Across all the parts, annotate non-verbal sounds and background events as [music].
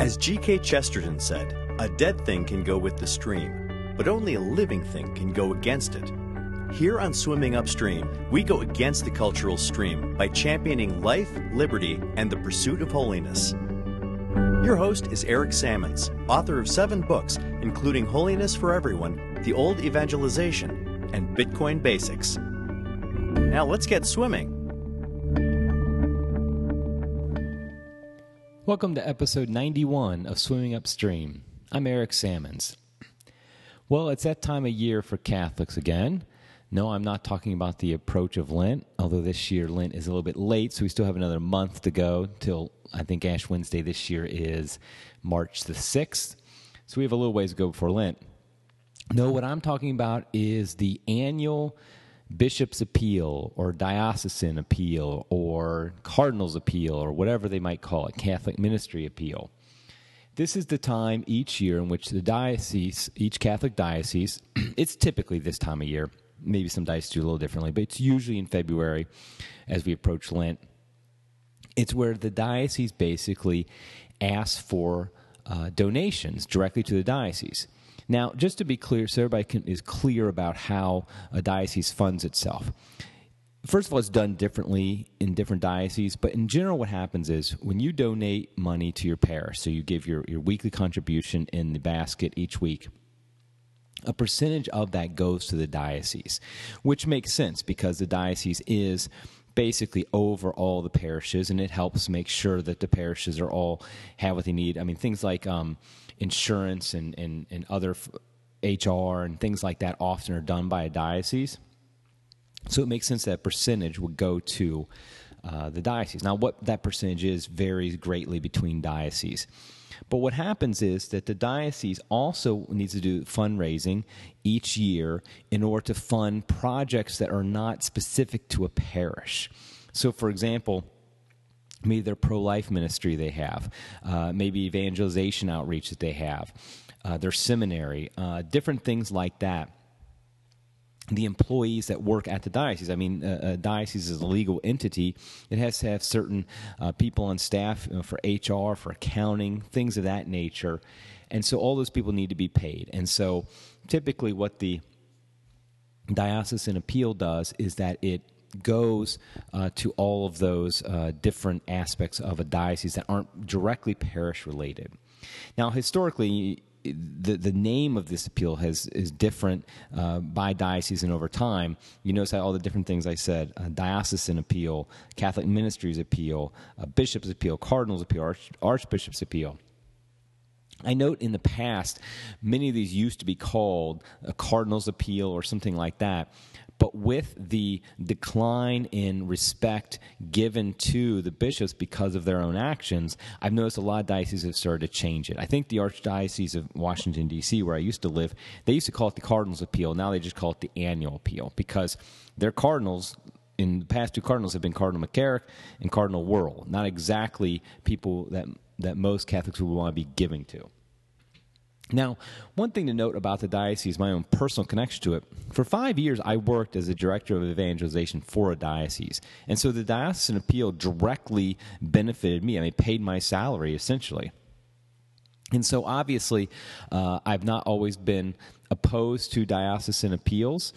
As G.K. Chesterton said, a dead thing can go with the stream, but only a living thing can go against it. Here on Swimming Upstream, we go against the cultural stream by championing life, liberty, and the pursuit of holiness. Your host is Eric Sammons, author of seven books, including Holiness for Everyone, The Old Evangelization, and Bitcoin Basics. Now let's get swimming. Welcome to episode 91 of Swimming Upstream. I'm Eric Sammons. Well, it's that time of year for Catholics again. No, I'm not talking about the approach of Lent, although this year Lent is a little bit late, so we still have another month to go till I think Ash Wednesday this year is March the 6th. So we have a little ways to go before Lent. No, what I'm talking about is the annual bishop's appeal or diocesan appeal or cardinal's appeal or whatever they might call it, Catholic ministry appeal. This is the time each year in which the diocese, each Catholic diocese, [clears throat] it's typically this time of year. Maybe some dioceses do a little differently, but it's usually in February as we approach Lent. It's where the diocese basically asks for uh, donations directly to the diocese. Now, just to be clear, so everybody can, is clear about how a diocese funds itself. First of all, it's done differently in different dioceses, but in general, what happens is when you donate money to your parish, so you give your, your weekly contribution in the basket each week, a percentage of that goes to the diocese, which makes sense because the diocese is basically over all the parishes and it helps make sure that the parishes are all have what they need. I mean, things like um, insurance and, and, and other HR and things like that often are done by a diocese. So it makes sense that percentage would go to uh, the diocese. Now, what that percentage is varies greatly between dioceses. But what happens is that the diocese also needs to do fundraising each year in order to fund projects that are not specific to a parish. So, for example, maybe their pro life ministry they have, uh, maybe evangelization outreach that they have, uh, their seminary, uh, different things like that. The employees that work at the diocese. I mean, a diocese is a legal entity. It has to have certain uh, people on staff you know, for HR, for accounting, things of that nature. And so all those people need to be paid. And so typically, what the diocesan appeal does is that it goes uh, to all of those uh, different aspects of a diocese that aren't directly parish related. Now, historically, the the name of this appeal has is different uh, by diocese and over time. You notice how all the different things I said: uh, diocesan appeal, Catholic ministries appeal, uh, bishop's appeal, cardinals appeal, arch, archbishop's appeal. I note in the past, many of these used to be called a cardinal's appeal or something like that. But with the decline in respect given to the bishops because of their own actions, I've noticed a lot of dioceses have started to change it. I think the Archdiocese of Washington, D.C., where I used to live, they used to call it the Cardinals' Appeal. Now they just call it the Annual Appeal because their cardinals in the past two cardinals have been Cardinal McCarrick and Cardinal Wuerl, not exactly people that that most Catholics would want to be giving to. Now, one thing to note about the diocese, my own personal connection to it, for five years I worked as a director of evangelization for a diocese. And so the diocesan appeal directly benefited me. I mean, paid my salary essentially. And so obviously, uh, I've not always been opposed to diocesan appeals,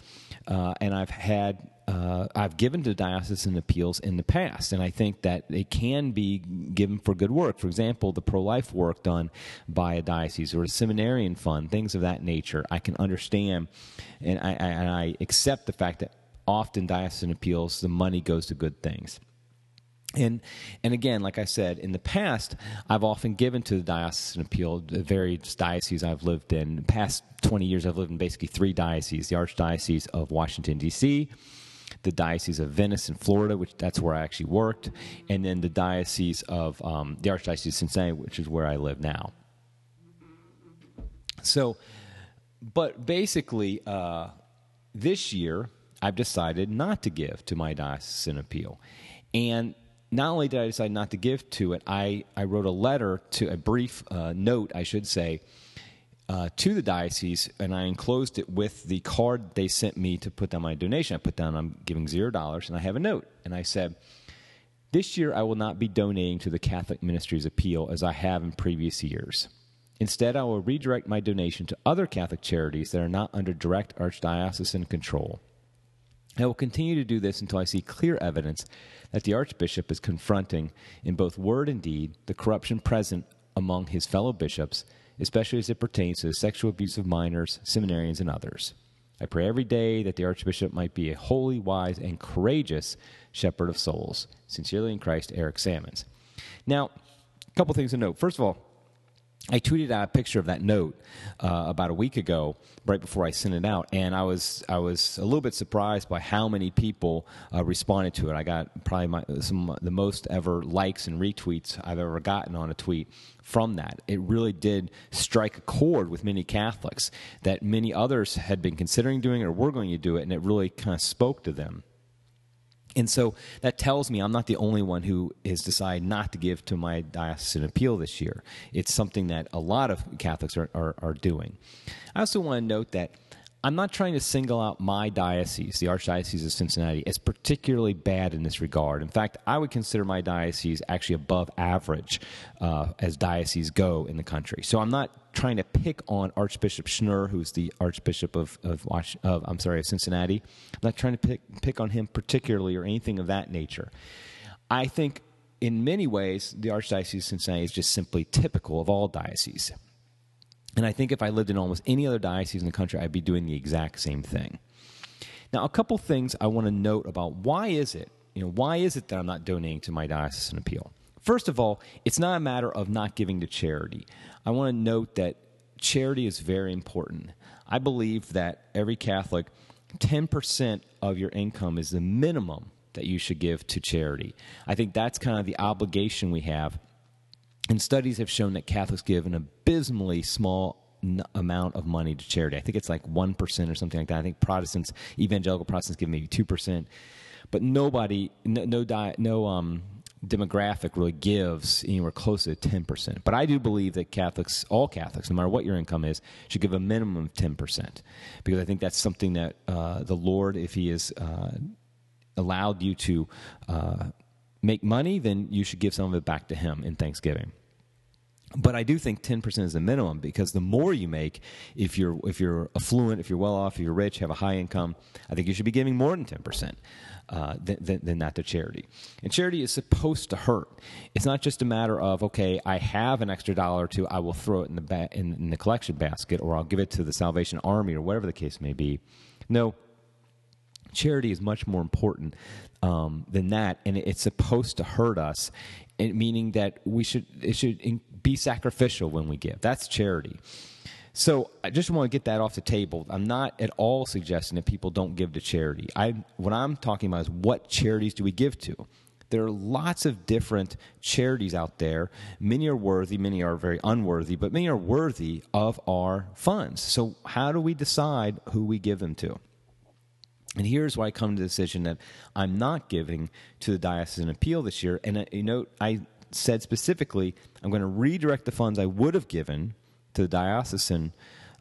uh, and I've had uh, I've given to diocesan appeals in the past, and I think that they can be given for good work. For example, the pro life work done by a diocese or a seminarian fund, things of that nature. I can understand, and I, and I accept the fact that often diocesan appeals, the money goes to good things. And and again, like I said, in the past, I've often given to the diocesan appeal the various dioceses I've lived in. The past twenty years, I've lived in basically three dioceses: the Archdiocese of Washington D.C., the Diocese of Venice in Florida, which that's where I actually worked, and then the Diocese of um, the Archdiocese of Cincinnati, which is where I live now. So, but basically, uh, this year I've decided not to give to my diocesan appeal, and not only did I decide not to give to it, I, I wrote a letter to a brief uh, note, I should say, uh, to the diocese, and I enclosed it with the card they sent me to put down my donation. I put down I'm giving zero dollars, and I have a note, and I said, This year, I will not be donating to the Catholic Ministries Appeal as I have in previous years. Instead, I will redirect my donation to other Catholic charities that are not under direct archdiocesan control. I will continue to do this until I see clear evidence that the Archbishop is confronting, in both word and deed, the corruption present among his fellow bishops, especially as it pertains to the sexual abuse of minors, seminarians, and others. I pray every day that the Archbishop might be a holy, wise, and courageous shepherd of souls. Sincerely in Christ, Eric Sammons. Now, a couple things to note. First of all, I tweeted out a picture of that note uh, about a week ago, right before I sent it out, and I was I was a little bit surprised by how many people uh, responded to it. I got probably my, some the most ever likes and retweets I've ever gotten on a tweet from that. It really did strike a chord with many Catholics that many others had been considering doing or were going to do it, and it really kind of spoke to them. And so that tells me I'm not the only one who has decided not to give to my diocesan appeal this year. It's something that a lot of Catholics are, are, are doing. I also want to note that I'm not trying to single out my diocese, the Archdiocese of Cincinnati, as particularly bad in this regard. In fact, I would consider my diocese actually above average uh, as dioceses go in the country. So I'm not trying to pick on Archbishop Schnurr, who's the Archbishop of, of, of I'm sorry, of Cincinnati. I'm not trying to pick, pick on him particularly or anything of that nature. I think in many ways, the Archdiocese of Cincinnati is just simply typical of all dioceses. And I think if I lived in almost any other diocese in the country, I'd be doing the exact same thing. Now, a couple things I want to note about why is it, you know, why is it that I'm not donating to my diocesan appeal? First of all, it's not a matter of not giving to charity. I want to note that charity is very important. I believe that every Catholic, 10% of your income is the minimum that you should give to charity. I think that's kind of the obligation we have and studies have shown that Catholics give an abysmally small amount of money to charity. I think it's like 1% or something like that. I think Protestants, evangelical Protestants, give maybe 2%. But nobody, no, no, di- no um, demographic really gives anywhere close to 10%. But I do believe that Catholics, all Catholics, no matter what your income is, should give a minimum of 10%. Because I think that's something that uh, the Lord, if He has uh, allowed you to uh, make money, then you should give some of it back to him in Thanksgiving. But I do think 10% is the minimum because the more you make, if you're, if you're affluent, if you're well off, if you're rich, have a high income, I think you should be giving more than 10% uh, than, than, that to charity. And charity is supposed to hurt. It's not just a matter of, okay, I have an extra dollar or two, I will throw it in the, ba- in, in the collection basket or I'll give it to the Salvation Army or whatever the case may be. No, charity is much more important um, than that, and it's supposed to hurt us, meaning that we should it should be sacrificial when we give. That's charity. So I just want to get that off the table. I'm not at all suggesting that people don't give to charity. I what I'm talking about is what charities do we give to? There are lots of different charities out there. Many are worthy, many are very unworthy, but many are worthy of our funds. So how do we decide who we give them to? And here's why I come to the decision that I'm not giving to the diocesan appeal this year. And uh, you know, I said specifically, I'm going to redirect the funds I would have given to the diocesan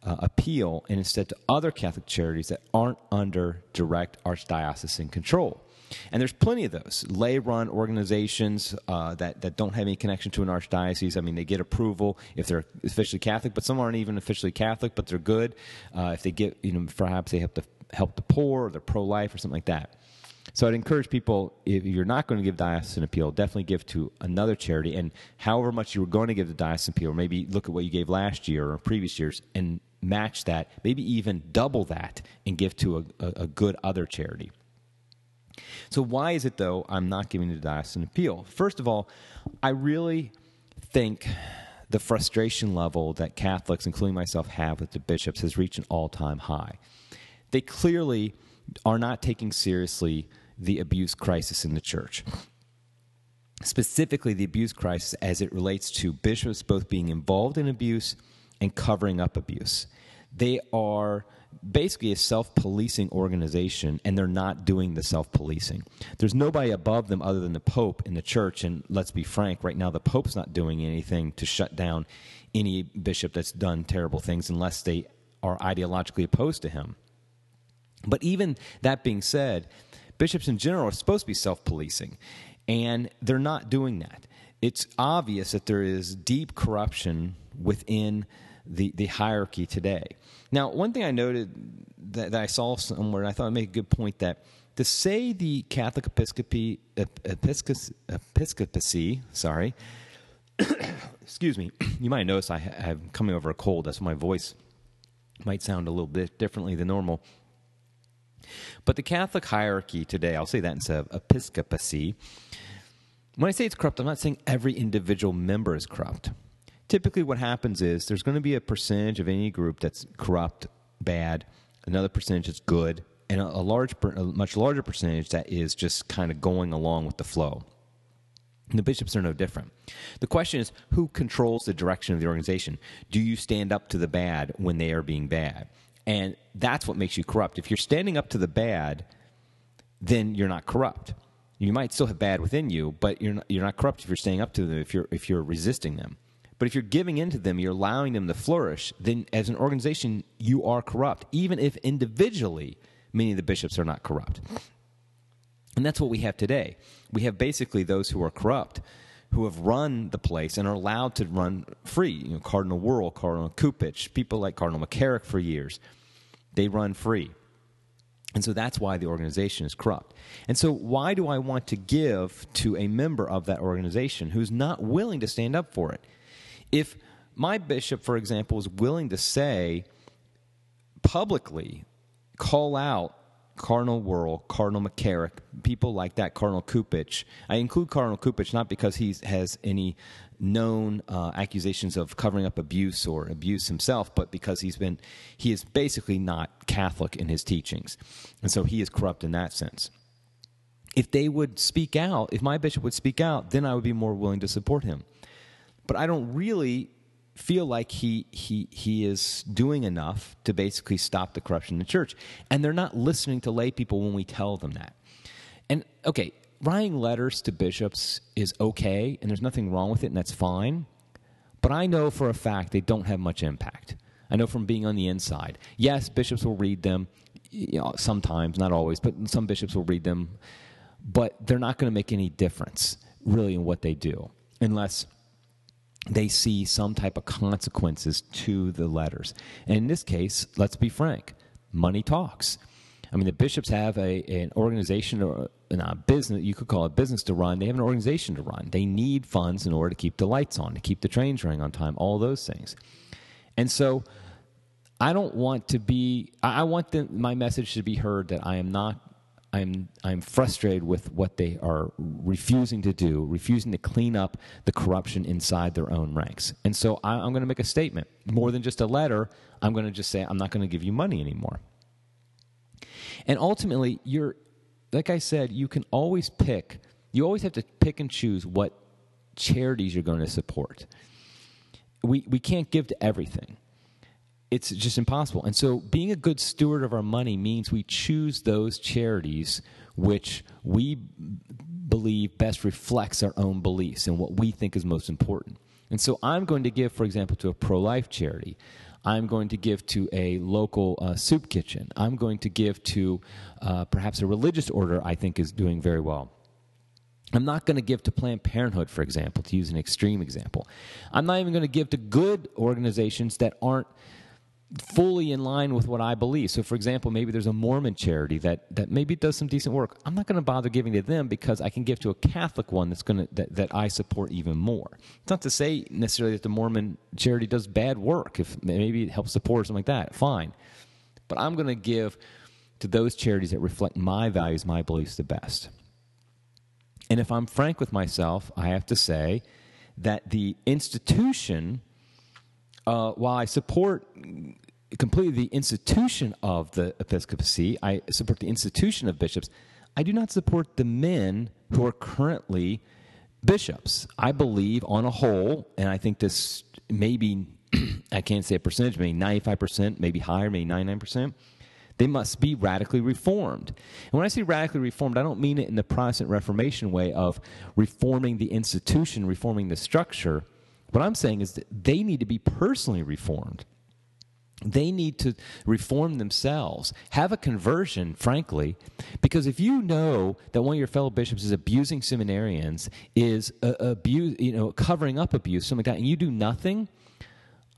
uh, appeal and instead to other Catholic charities that aren't under direct archdiocesan control. And there's plenty of those lay run organizations uh, that, that don't have any connection to an archdiocese. I mean, they get approval if they're officially Catholic, but some aren't even officially Catholic, but they're good. Uh, if they get, you know, perhaps they have to help the poor or they're pro life or something like that. So I'd encourage people if you're not going to give diocesan appeal, definitely give to another charity. And however much you were going to give the diocesan appeal, or maybe look at what you gave last year or previous years and match that, maybe even double that and give to a, a, good other charity. So why is it though I'm not giving the diocesan appeal? First of all, I really think the frustration level that Catholics, including myself, have with the bishops has reached an all-time high they clearly are not taking seriously the abuse crisis in the church. Specifically, the abuse crisis as it relates to bishops both being involved in abuse and covering up abuse. They are basically a self policing organization, and they're not doing the self policing. There's nobody above them other than the Pope in the church, and let's be frank, right now the Pope's not doing anything to shut down any bishop that's done terrible things unless they are ideologically opposed to him. But even that being said, bishops in general are supposed to be self policing. And they're not doing that. It's obvious that there is deep corruption within the, the hierarchy today. Now, one thing I noted that, that I saw somewhere, and I thought I'd make a good point that to say the Catholic Episcopacy, Episcopacy sorry, [coughs] excuse me, [coughs] you might notice I have coming over a cold. That's why my voice might sound a little bit differently than normal. But the Catholic hierarchy today, I'll say that instead of episcopacy. When I say it's corrupt, I'm not saying every individual member is corrupt. Typically, what happens is there's going to be a percentage of any group that's corrupt, bad, another percentage that's good, and a, large, a much larger percentage that is just kind of going along with the flow. And the bishops are no different. The question is who controls the direction of the organization? Do you stand up to the bad when they are being bad? And that's what makes you corrupt. If you're standing up to the bad, then you're not corrupt. You might still have bad within you, but you're not, you're not corrupt if you're standing up to them, if you're, if you're resisting them. But if you're giving in to them, you're allowing them to flourish, then as an organization, you are corrupt, even if individually many of the bishops are not corrupt. And that's what we have today. We have basically those who are corrupt who have run the place and are allowed to run free. You know, Cardinal Wuerl, Cardinal Cupich, people like Cardinal McCarrick for years, they run free. And so that's why the organization is corrupt. And so, why do I want to give to a member of that organization who's not willing to stand up for it? If my bishop, for example, is willing to say publicly, call out Cardinal Wuerl, Cardinal McCarrick, people like that, Cardinal Cupich. I include Cardinal Cupich not because he has any known uh, accusations of covering up abuse or abuse himself, but because he's been he is basically not Catholic in his teachings, and so he is corrupt in that sense. If they would speak out, if my bishop would speak out, then I would be more willing to support him. But I don't really feel like he he he is doing enough to basically stop the corruption in the church. And they're not listening to lay people when we tell them that. And okay writing letters to bishops is okay and there's nothing wrong with it and that's fine. But i know for a fact they don't have much impact. I know from being on the inside. Yes bishops will read them you know, sometimes not always but some bishops will read them. But they're not going to make any difference really in what they do unless they see some type of consequences to the letters. And in this case, let's be frank, money talks. I mean, the bishops have a, an organization or a business, you could call it business to run. They have an organization to run. They need funds in order to keep the lights on, to keep the trains running on time, all those things. And so I don't want to be, I want the, my message to be heard that I am not I'm I'm frustrated with what they are refusing to do, refusing to clean up the corruption inside their own ranks. And so I, I'm going to make a statement more than just a letter. I'm going to just say I'm not going to give you money anymore. And ultimately, you're like I said, you can always pick. You always have to pick and choose what charities you're going to support. We we can't give to everything it's just impossible. And so, being a good steward of our money means we choose those charities which we believe best reflects our own beliefs and what we think is most important. And so, I'm going to give, for example, to a pro life charity. I'm going to give to a local uh, soup kitchen. I'm going to give to uh, perhaps a religious order I think is doing very well. I'm not going to give to Planned Parenthood, for example, to use an extreme example. I'm not even going to give to good organizations that aren't fully in line with what I believe. So, for example, maybe there's a Mormon charity that, that maybe does some decent work. I'm not going to bother giving to them because I can give to a Catholic one that's going to that, that I support even more. It's not to say necessarily that the Mormon charity does bad work. If maybe it helps support or something like that, fine. But I'm going to give to those charities that reflect my values, my beliefs the best. And if I'm frank with myself, I have to say that the institution uh, while I support completely the institution of the episcopacy, I support the institution of bishops. I do not support the men who are currently bishops. I believe, on a whole, and I think this maybe, [clears throat] I can't say a percentage, maybe 95%, maybe higher, maybe 99%, they must be radically reformed. And when I say radically reformed, I don't mean it in the Protestant Reformation way of reforming the institution, reforming the structure. What I'm saying is that they need to be personally reformed. they need to reform themselves, have a conversion, frankly, because if you know that one of your fellow bishops is abusing seminarians, is uh, abuse, you know, covering up abuse, something like that, and you do nothing,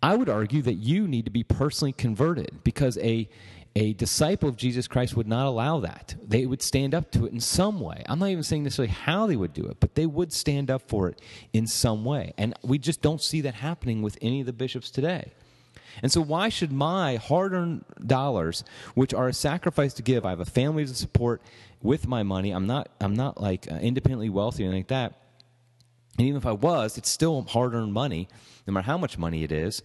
I would argue that you need to be personally converted because a a disciple of Jesus Christ would not allow that. They would stand up to it in some way. I'm not even saying necessarily how they would do it, but they would stand up for it in some way. And we just don't see that happening with any of the bishops today. And so, why should my hard earned dollars, which are a sacrifice to give, I have a family to support with my money, I'm not, I'm not like uh, independently wealthy or anything like that. And even if I was, it's still hard earned money, no matter how much money it is.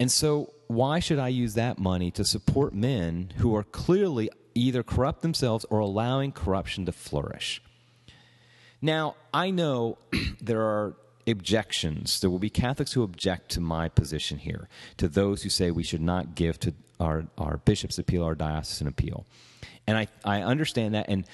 And so, why should I use that money to support men who are clearly either corrupt themselves or allowing corruption to flourish? Now, I know [clears throat] there are objections. There will be Catholics who object to my position here, to those who say we should not give to our, our bishop's appeal, our diocesan appeal. And I, I understand that, and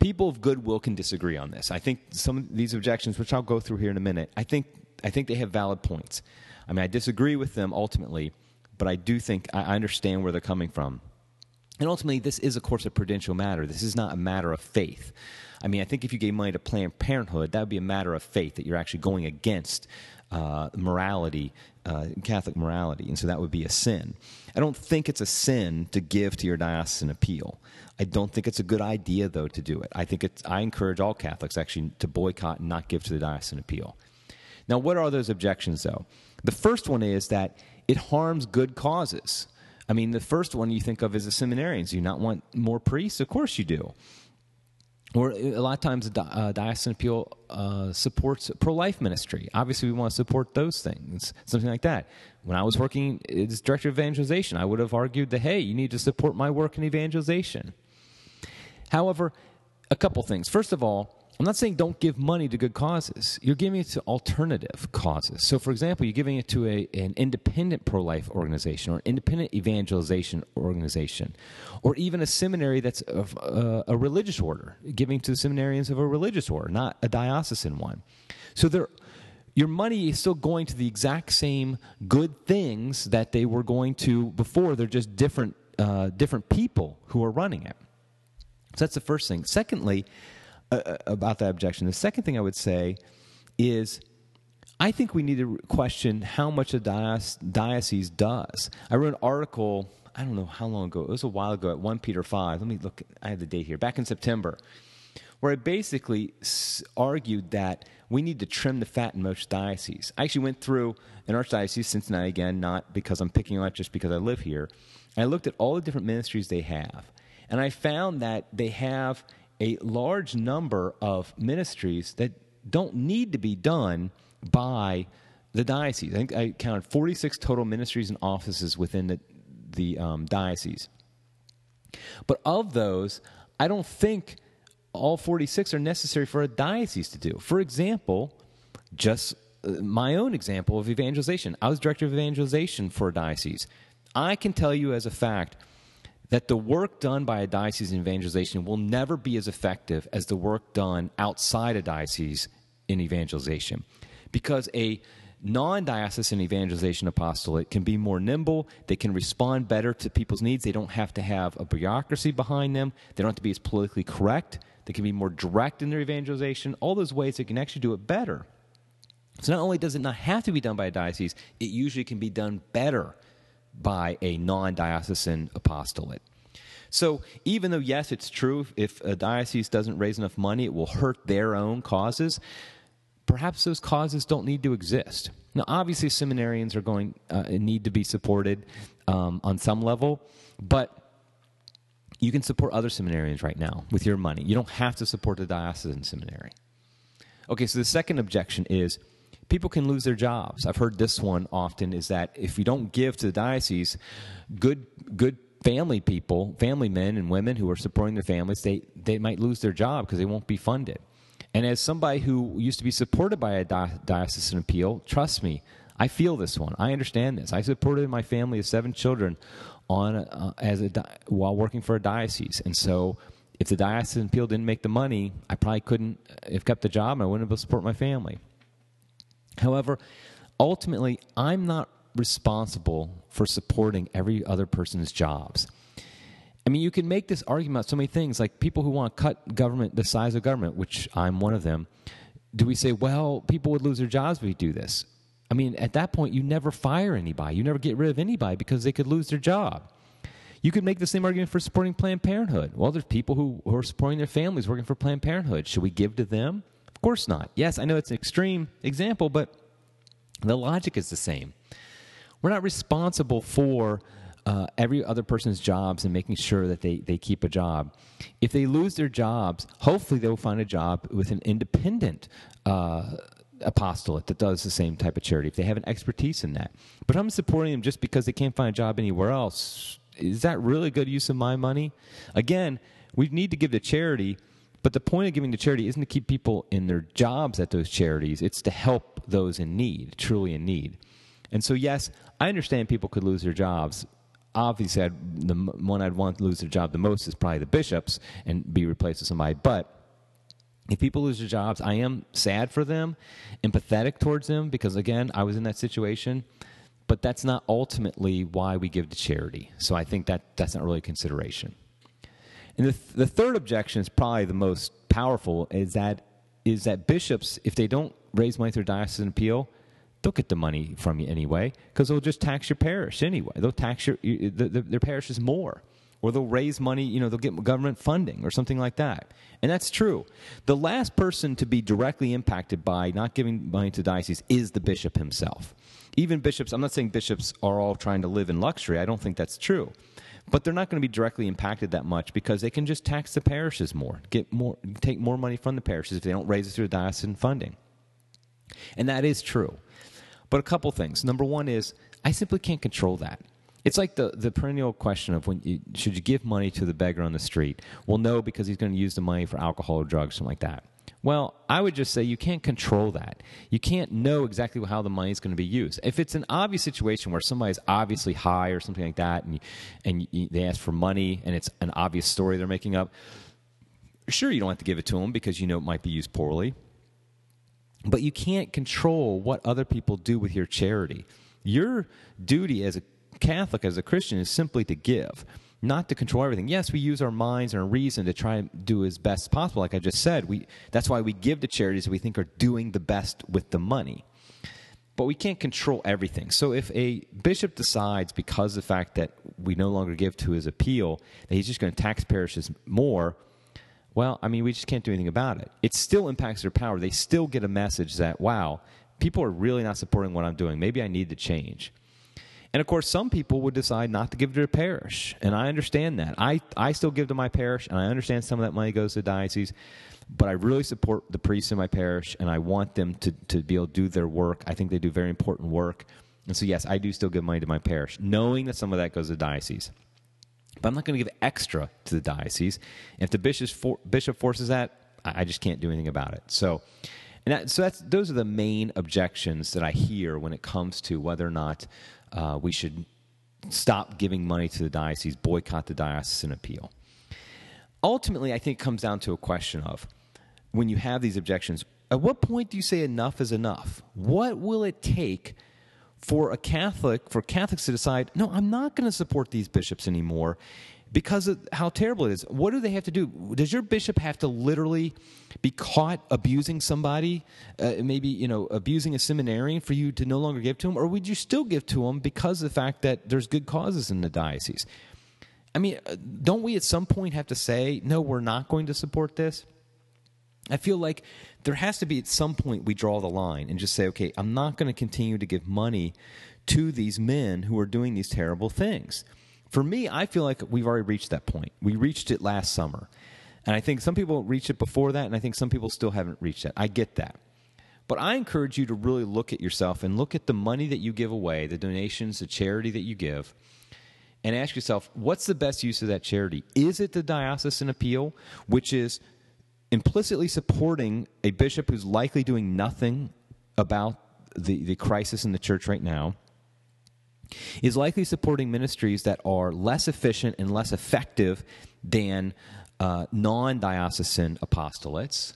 people of goodwill can disagree on this. I think some of these objections, which I'll go through here in a minute, I think, I think they have valid points. I mean, I disagree with them ultimately, but I do think I understand where they're coming from. And ultimately, this is, of course, a prudential matter. This is not a matter of faith. I mean, I think if you gave money to Planned Parenthood, that would be a matter of faith that you're actually going against uh, morality, uh, Catholic morality, and so that would be a sin. I don't think it's a sin to give to your diocesan appeal. I don't think it's a good idea, though, to do it. I think it's. I encourage all Catholics actually to boycott and not give to the diocesan appeal. Now, what are those objections, though? The first one is that it harms good causes. I mean, the first one you think of is the seminarians. Do you not want more priests? Of course you do. Or a lot of times, the uh, diocesan appeal uh, supports pro-life ministry. Obviously, we want to support those things, something like that. When I was working as director of evangelization, I would have argued that hey, you need to support my work in evangelization. However, a couple things. First of all, I'm not saying don't give money to good causes. You're giving it to alternative causes. So, for example, you're giving it to a, an independent pro life organization or an independent evangelization organization, or even a seminary that's of uh, a religious order, giving to the seminarians of a religious order, not a diocesan one. So, there, your money is still going to the exact same good things that they were going to before. They're just different, uh, different people who are running it. So, that's the first thing. Secondly, uh, uh, about that objection. The second thing I would say is I think we need to question how much a diocese does. I wrote an article, I don't know how long ago, it was a while ago at 1 Peter 5. Let me look, I have the date here, back in September, where I basically argued that we need to trim the fat in most dioceses. I actually went through an archdiocese, Cincinnati again, not because I'm picking on it, just because I live here. I looked at all the different ministries they have, and I found that they have a large number of ministries that don't need to be done by the diocese. I think I counted 46 total ministries and offices within the, the um, diocese. But of those, I don't think all 46 are necessary for a diocese to do. For example, just uh, my own example of evangelization. I was director of evangelization for a diocese. I can tell you as a fact that the work done by a diocese in evangelization will never be as effective as the work done outside a diocese in evangelization. Because a non diocesan evangelization apostolate can be more nimble, they can respond better to people's needs, they don't have to have a bureaucracy behind them, they don't have to be as politically correct, they can be more direct in their evangelization, all those ways they can actually do it better. So not only does it not have to be done by a diocese, it usually can be done better by a non diocesan apostolate. So, even though, yes, it's true, if a diocese doesn't raise enough money, it will hurt their own causes, perhaps those causes don't need to exist. Now, obviously, seminarians are going uh, need to be supported um, on some level, but you can support other seminarians right now with your money. You don't have to support the diocesan seminary. Okay, so the second objection is people can lose their jobs. I've heard this one often is that if you don't give to the diocese, good good family people, family men and women who are supporting their families, they they might lose their job because they won't be funded. And as somebody who used to be supported by a diocesan appeal, trust me, I feel this one. I understand this. I supported my family of seven children on uh, as a while working for a diocese, and so if the diocesan appeal didn't make the money, I probably couldn't have kept the job, and I wouldn't have able to support my family. However, ultimately, I'm not responsible for supporting every other person's jobs. I mean, you can make this argument about so many things, like people who want to cut government, the size of government, which I'm one of them. Do we say, well, people would lose their jobs if we do this? I mean, at that point, you never fire anybody. You never get rid of anybody because they could lose their job. You could make the same argument for supporting Planned Parenthood. Well, there's people who, who are supporting their families working for Planned Parenthood. Should we give to them? Course not. Yes, I know it's an extreme example, but the logic is the same. We're not responsible for uh, every other person's jobs and making sure that they, they keep a job. If they lose their jobs, hopefully they will find a job with an independent uh, apostolate that does the same type of charity if they have an expertise in that. But I'm supporting them just because they can't find a job anywhere else. Is that really good use of my money? Again, we need to give to charity, but the point of giving to charity isn't to keep people in their jobs at those charities, it's to help those in need, truly in need. And so, yes, I understand people could lose their jobs, obviously I'd, the one I'd want to lose their job the most is probably the bishops and be replaced with somebody. But if people lose their jobs, I am sad for them, empathetic towards them because again, I was in that situation. But that's not ultimately why we give to charity. So I think that that's not really a consideration. And the, th- the third objection is probably the most powerful is that is that bishops, if they don't raise money through diocesan appeal, they'll get the money from you anyway because they'll just tax your parish anyway. They'll tax your the, the, their parishes more, or they'll raise money. You know, they'll get government funding or something like that. And that's true. The last person to be directly impacted by not giving money to diocese is the bishop himself. Even bishops. I'm not saying bishops are all trying to live in luxury. I don't think that's true. But they're not going to be directly impacted that much because they can just tax the parishes more, get more, take more money from the parishes if they don't raise it through the diocesan funding. And that is true. But a couple things. Number one is I simply can't control that. It's like the, the perennial question of when you, should you give money to the beggar on the street? Well, no, because he's going to use the money for alcohol or drugs, something like that. Well, I would just say you can't control that. You can't know exactly how the money is going to be used. If it's an obvious situation where somebody's obviously high or something like that, and, you, and you, they ask for money, and it's an obvious story they're making up, sure, you don't have to give it to them because you know it might be used poorly. But you can't control what other people do with your charity. Your duty as a Catholic, as a Christian, is simply to give, not to control everything. Yes, we use our minds and our reason to try and do as best as possible. Like I just said, we, that's why we give to charities we think are doing the best with the money. But we can't control everything. So if a bishop decides, because of the fact that we no longer give to his appeal, that he's just going to tax parishes more, well, I mean, we just can't do anything about it. It still impacts their power. They still get a message that, wow, people are really not supporting what I'm doing. Maybe I need to change. And of course, some people would decide not to give to their parish. And I understand that. I, I still give to my parish, and I understand some of that money goes to the diocese. But I really support the priests in my parish, and I want them to, to be able to do their work. I think they do very important work. And so, yes, I do still give money to my parish, knowing that some of that goes to the diocese but I'm not going to give extra to the diocese. If the bishop, for, bishop forces that, I, I just can't do anything about it. So, and that, so that's those are the main objections that I hear when it comes to whether or not uh, we should stop giving money to the diocese, boycott the diocesan appeal. Ultimately, I think it comes down to a question of when you have these objections, at what point do you say enough is enough? What will it take for a Catholic, for Catholics to decide, no, I'm not going to support these bishops anymore because of how terrible it is. What do they have to do? Does your bishop have to literally be caught abusing somebody, uh, maybe you know abusing a seminarian for you to no longer give to him, or would you still give to him because of the fact that there's good causes in the diocese? I mean, uh, don't we at some point have to say, no, we're not going to support this? I feel like there has to be at some point we draw the line and just say, okay, I'm not going to continue to give money to these men who are doing these terrible things. For me, I feel like we've already reached that point. We reached it last summer. And I think some people reached it before that, and I think some people still haven't reached it. I get that. But I encourage you to really look at yourself and look at the money that you give away, the donations, the charity that you give, and ask yourself, what's the best use of that charity? Is it the diocesan appeal, which is implicitly supporting a bishop who's likely doing nothing about the, the crisis in the church right now, is likely supporting ministries that are less efficient and less effective than uh, non diocesan apostolates.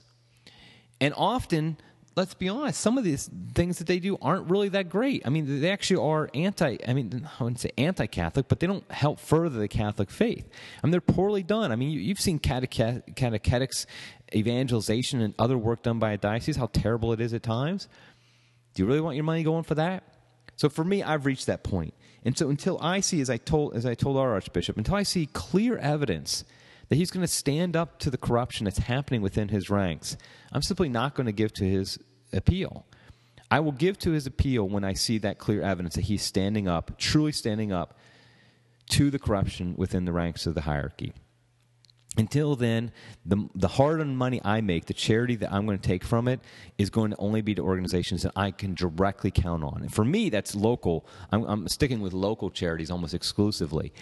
And often, let's be honest, some of these things that they do aren't really that great. I mean, they actually are anti. I mean, I wouldn't say anti-Catholic, but they don't help further the Catholic faith. I mean, they're poorly done. I mean, you, have seen catechetics, evangelization, and other work done by a diocese. How terrible it is at times. Do you really want your money going for that? So for me, I've reached that point. And so until I see, as I told, as I told our archbishop, until I see clear evidence that he's going to stand up to the corruption that's happening within his ranks, I'm simply not going to give to his appeal. I will give to his appeal when I see that clear evidence that he's standing up, truly standing up to the corruption within the ranks of the hierarchy. Until then, the, the hard earned money I make, the charity that I'm going to take from it, is going to only be to organizations that I can directly count on. And for me, that's local. I'm, I'm sticking with local charities almost exclusively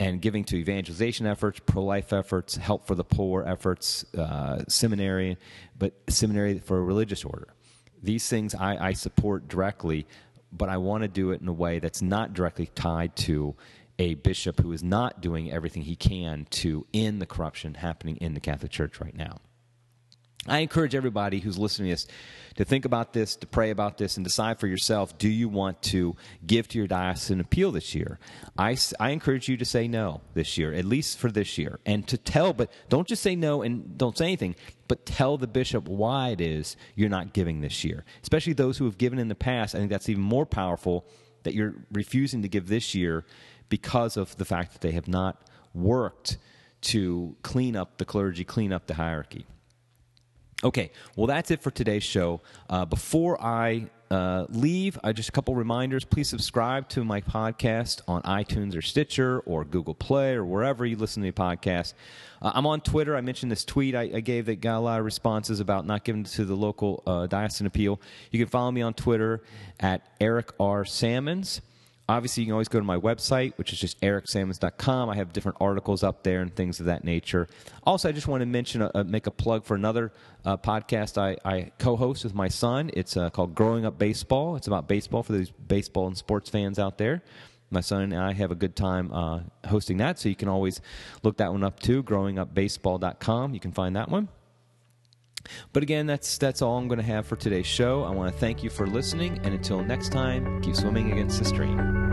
and giving to evangelization efforts, pro life efforts, help for the poor efforts, uh, seminary, but seminary for a religious order. These things I, I support directly, but I want to do it in a way that's not directly tied to a bishop who is not doing everything he can to end the corruption happening in the Catholic Church right now. I encourage everybody who's listening to this to think about this, to pray about this, and decide for yourself do you want to give to your diocesan appeal this year? I, I encourage you to say no this year, at least for this year, and to tell, but don't just say no and don't say anything, but tell the bishop why it is you're not giving this year. Especially those who have given in the past, I think that's even more powerful that you're refusing to give this year because of the fact that they have not worked to clean up the clergy, clean up the hierarchy. Okay, well, that's it for today's show. Uh, before I uh, leave, uh, just a couple reminders. Please subscribe to my podcast on iTunes or Stitcher or Google Play or wherever you listen to the podcast. Uh, I'm on Twitter. I mentioned this tweet I, I, gave that got a lot of responses about not giving to the local uh, diocesan appeal. You can follow me on Twitter at Eric R. Sammons. Obviously, you can always go to my website, which is just ericsammons.com. I have different articles up there and things of that nature. Also, I just want to mention, uh, uh, make a plug for another uh, podcast I, I, co-host with my son. It's uh, called Growing Up Baseball. It's about baseball for these baseball and sports fans out there. My son and I have a good time uh, hosting that, so you can always look that one up too. GrowingUpBaseball.com. You can find that one. But again, that's that's all I'm going to have for today's show. I want to thank you for listening, and until next time, keep swimming against the stream.